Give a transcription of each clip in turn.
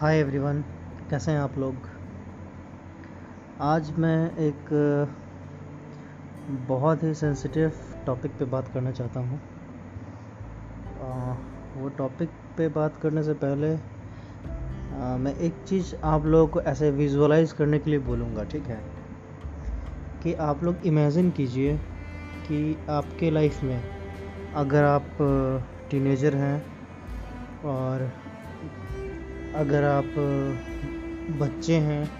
Hi everyone कैसे हैं आप लोग? आज मैं एक बहुत ही सेंसिटिव टॉपिक पे बात करना चाहता हूँ। वो टॉपिक पे बात करने से पहले आ, मैं एक चीज़ आप लोगों को ऐसे विजुअलाइज करने के लिए बोलूँगा ठीक है? कि आप लोग इमेजिन कीजिए कि आपके लाइफ में अगर आप टीनेजर हैं और अगर आप बच्चे हैं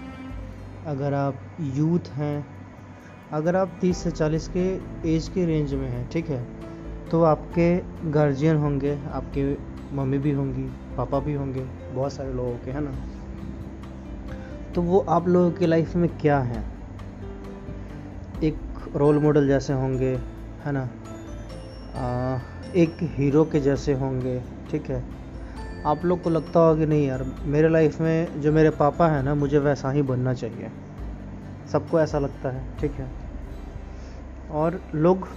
अगर आप यूथ हैं अगर आप 30 से 40 के एज के रेंज में हैं ठीक है तो आपके गार्जियन होंगे आपके मम्मी भी होंगी पापा भी होंगे बहुत सारे लोगों के है ना? तो वो आप लोगों की लाइफ में क्या हैं? एक रोल मॉडल जैसे होंगे है ना? आ, एक हीरो के जैसे होंगे ठीक है? आप लोग को लगता होगा कि नहीं यार, मेरे लाइफ में जो मेरे पापा हैं ना, मुझे वैसा ही बनना चाहिए। सबको ऐसा लगता है, ठीक है? और लोग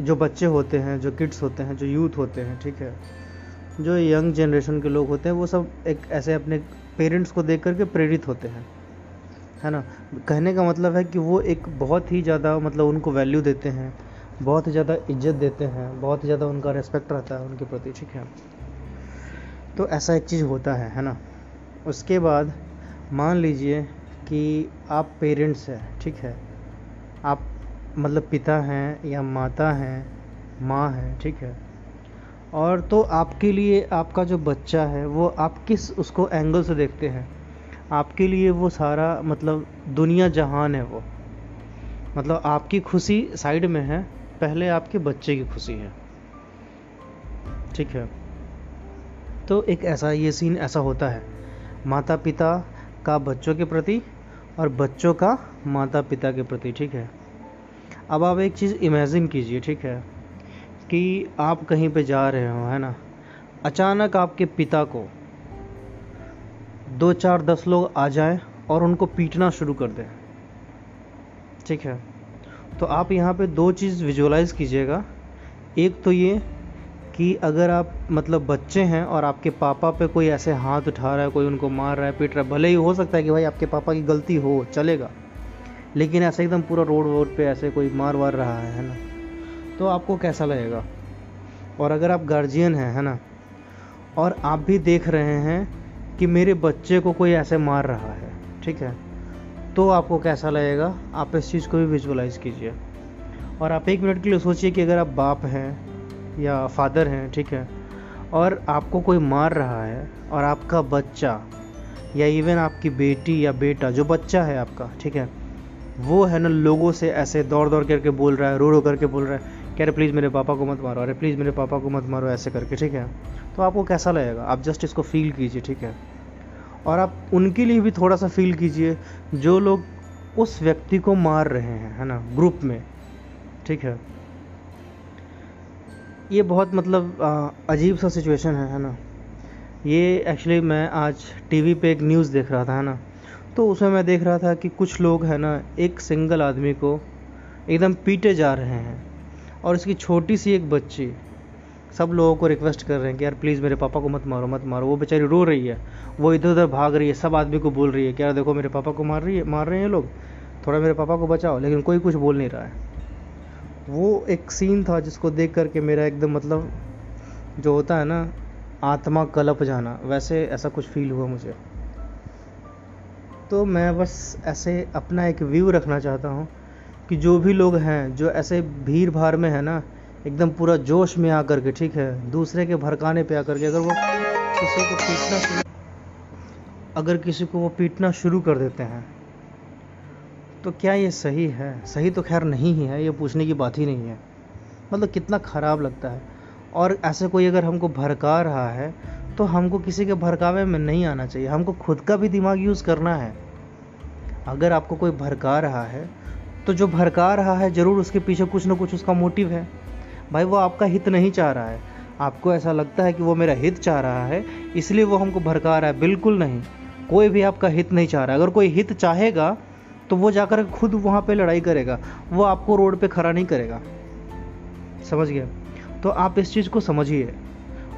जो बच्चे होते हैं, जो किड्स होते हैं, जो यूथ होते हैं, ठीक है? जो यंग जनरेशन के लोग होते हैं, वो सब एक ऐसे अपने पेरेंट्स को देख करके प्रेरित होते हैं। है ना? कहने का मतलब है कि वो एक बहुत ही ज़्यादा मतलब उनको वैल्यू देते हैं, बहुत ही ज़्यादा इज़्ज़त देते हैं, बहुत ही ज़्यादा उनका रेस्पेक्ट रहता है उनके प्रति, ठीक है? तो ऐसा एक चीज़ होता है है ना? उसके बाद मान लीजिए कि आप पेरेंट्स हैं, ठीक है? आप मतलब पिता हैं या माता हैं, माँ हैं, ठीक है? और तो आपके लिए आपका जो बच्चा है, वो आप किस उसको एंगल से देखते हैं? आपके लिए वो सारा मतलब दुनिया जहान है वो। मतलब आपकी खुशी साइड में है, पहले आपके बच्चे की खुशी है। ठीक है? तो एक ऐसा ये सीन ऐसा होता है। माता पिता का बच्चों के प्रति और बच्चों का माता पिता के प्रति, ठीक है? अब आप एक चीज़ इमेजिन कीजिए, ठीक है? कि आप कहीं पे जा रहे हो, है ना? अचानक आपके पिता को दो चार दस लोग आ जाएँ और उनको पीटना शुरू कर दें, ठीक है? तो आप यहाँ पे दो चीज़ विजुअलाइज कीजिएगा। एक तो ये कि अगर आप मतलब बच्चे हैं और आपके पापा पे कोई ऐसे हाथ उठा रहा है, कोई उनको मार रहा है, पीट रहा है, भले ही हो सकता है कि भाई आपके पापा की गलती हो, चलेगा। लेकिन ऐसे एकदम पूरा रोड वोड पे ऐसे कोई मार वार रहा है है ना? तो आपको कैसा लगेगा? और अगर आप गार्जियन हैं, है ना? और आप भी देख रहे हैं कि मेरे बच्चे को कोई ऐसे मार रहा है, ठीक है? तो आपको कैसा लगेगा? आप इस चीज़ को भी विजुअलाइज कीजिए। और आप एक मिनट के लिए सोचिए कि अगर आप बाप हैं या फादर हैं, ठीक है? और आपको कोई मार रहा है और आपका बच्चा या इवन आपकी बेटी या बेटा, जो बच्चा है आपका, ठीक है? वो है ना लोगों से ऐसे दौड़ दौड़ करके बोल रहा है रो रो करके बोल रहा है, कह रहे प्लीज़ मेरे पापा को मत मारो। अरे, प्लीज़ मेरे पापा को मत मारो, ऐसे करके, ठीक है? तो आपको कैसा लगेगा? आप जस्ट इसको फील कीजिए, ठीक है? और आप उनके लिए भी थोड़ा सा फील कीजिए, जो लोग उस व्यक्ति को मार रहे हैं, है ना ग्रुप में, ठीक है? ये बहुत मतलब अजीब सा सिचुएशन है है ना? ये एक्चुअली मैं आज टीवी पे एक न्यूज़ देख रहा था, है ना? तो उसमें मैं देख रहा था कि कुछ लोग, है ना, एक सिंगल आदमी को एकदम पीटे जा रहे हैं और इसकी छोटी सी एक बच्ची, सब लोगों को रिक्वेस्ट कर रहे हैं कि यार प्लीज़ मेरे पापा को मत मारो मत मारो। वो बेचारी रो रही है, वो इधर उधर भाग रही है, सब आदमी को बोल रही है कि यार देखो मेरे पापा को मार रही है, मार रहे हैं लोग, थोड़ा मेरे पापा को बचाओ, लेकिन कोई कुछ बोल नहीं रहा है। वो एक सीन था जिसको देख करके मेरा एकदम मतलब जो होता है ना, आत्मा कलप जाना, वैसे ऐसा कुछ फील हुआ मुझे। तो मैं बस ऐसे अपना एक व्यू रखना चाहता हूँ कि जो भी लोग हैं, जो ऐसे भीड़ भाड़ में है ना, एकदम पूरा जोश में आकर के, ठीक है, दूसरे के भड़काने पे आकर के अगर वो किसी को पीटना अगर किसी को वो पीटना शुरू कर देते हैं तो क्या ये सही है? सही तो खैर नहीं ही है, ये पूछने की बात ही नहीं है। मतलब कितना ख़राब लगता है। और ऐसे कोई अगर हमको भड़का रहा है तो हमको किसी के भड़कावे में नहीं आना चाहिए। हमको खुद का भी दिमाग यूज़ करना है। अगर आपको कोई भड़का रहा है तो जो भड़का रहा है, ज़रूर उसके पीछे कुछ ना कुछ उसका मोटिव है। भाई, वो आपका हित नहीं चाह रहा है। आपको ऐसा लगता है कि वो मेरा हित चाह रहा है, इसलिए वो हमको भड़का रहा है। बिल्कुल नहीं। कोई भी आपका हित नहीं चाह रहा। है अगर कोई हित चाहेगा तो वो जाकर खुद वहाँ पे लड़ाई करेगा। वो आपको रोड पे खड़ा नहीं करेगा। समझ गया? तो आप इस चीज़ को समझिए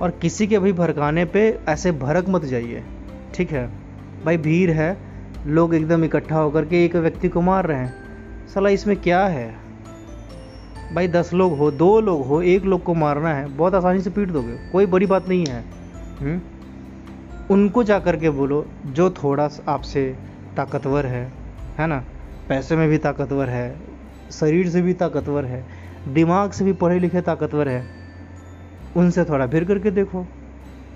और किसी के भी भड़काने पे ऐसे भड़क मत जाइए। ठीक है? भाई भीड़ है। लोग एकदम इकट्ठा होकर के एक व्यक्ति को मार रहे हैं। सला इसमें क्या है? भाई दस लोग हो, दो लोग हो, एक लोग को मारना है। बहुत आसानी से पीट दोगे। कोई बड़ी बात नहीं है। हुँ? उनको जा कर के बोलो, जो थोड़ा आपसे ताकतवर है। है ना? पैसे में भी ताकतवर है, शरीर से भी ताकतवर है, दिमाग से भी पढ़े लिखे ताकतवर है। उनसे थोड़ा भिर करके देखो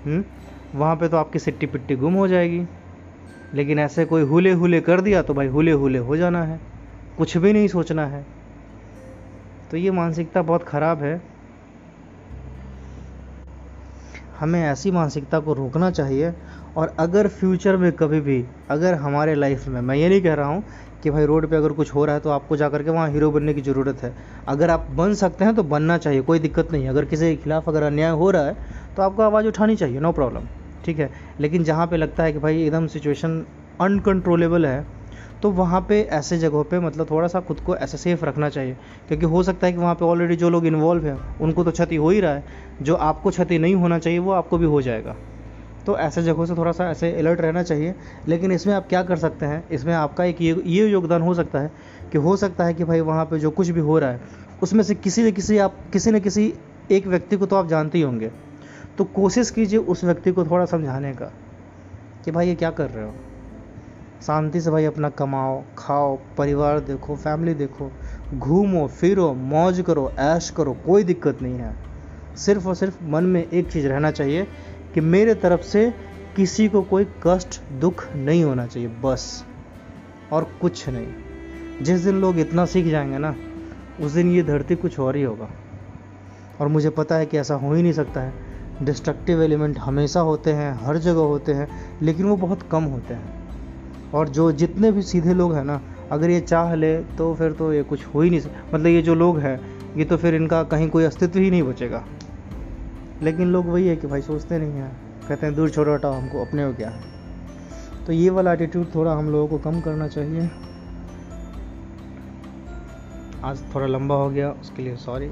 हम्म? वहाँ पे तो आपकी सिट्टी पिट्टी गुम हो जाएगी। लेकिन ऐसे कोई हुले हुले कर दिया तो भाई हुले हुले हो जाना है। कुछ भी नहीं सोचना है। तो ये मानसिकता बहुत ख़राब है। हमें ऐसी मानसिकता को रोकना चाहिए और अगर फ्यूचर में कभी भी, अगर हमारे लाइफ में, मैं ये नहीं कह रहा हूँ कि भाई रोड पे अगर कुछ हो रहा है तो आपको जा करके वहाँ हीरो बनने की ज़रूरत है। अगर आप बन सकते हैं तो बनना चाहिए, कोई दिक्कत नहीं अगर किसी के खिलाफ़ अगर अन्याय हो रहा है तो आपको आवाज़ उठानी चाहिए नो प्रॉब्लम ठीक है? लेकिन जहाँ पे लगता है कि भाई एकदम सिचुएशन अनकंट्रोलेबल है तो वहाँ पे ऐसे जगहों पे मतलब थोड़ा सा खुद को ऐसे सेफ़ रखना चाहिए। क्योंकि हो सकता है कि वहाँ पे ऑलरेडी जो लोग इन्वॉल्व हैं, उनको तो क्षति हो ही रहा है। जो आपको क्षति नहीं होना चाहिए, वो आपको भी हो जाएगा। तो ऐसे जगहों से थोड़ा सा ऐसे अलर्ट रहना चाहिए। लेकिन इसमें आप क्या कर सकते हैं? इसमें आपका एक ये ये योगदान हो सकता है कि हो सकता है कि भाई वहाँ पे जो कुछ भी हो रहा है, उसमें से किसी न किसी आप, किसी न किसी एक व्यक्ति को तो आप जानते ही होंगे। तो कोशिश कीजिए उस व्यक्ति को थोड़ा समझाने का कि भाई ये क्या कर रहे हो? शांति से भाई अपना कमाओ, खाओ, परिवार देखो फैमिली देखो, घूमो, फिरो, मौज करो, ऐश करो, कोई दिक्कत नहीं है। सिर्फ़ और सिर्फ़ मन में एक चीज़ रहना चाहिए कि मेरे तरफ़ से किसी को कोई कष्ट, दुख नहीं होना चाहिए, बस। और कुछ नहीं। जिस दिन लोग इतना सीख जाएँगे ना, उस दिन ये धरती कुछ और ही होगा। और मुझे पता है कि ऐसा हो ही नहीं सकता है। डिस्ट्रक्टिव एलिमेंट हमेशा होते हैं, हर जगह होते हैं, लेकिन वो बहुत कम होते हैं। और जो जितने भी सीधे लोग हैं ना, अगर ये चाह ले तो फिर तो ये कुछ हो ही नहीं मतलब ये जो लोग हैं, ये तो फिर इनका कहीं कोई अस्तित्व ही नहीं बचेगा। लेकिन लोग वही है कि भाई सोचते नहीं हैं। कहते हैं, दूर छोड़ो हटाओ, हमको अपने हो क्या तो ये वाला एटीट्यूड थोड़ा हम लोगों को कम करना चाहिए। आज थोड़ा लंबा हो गया, उसके लिए सॉरी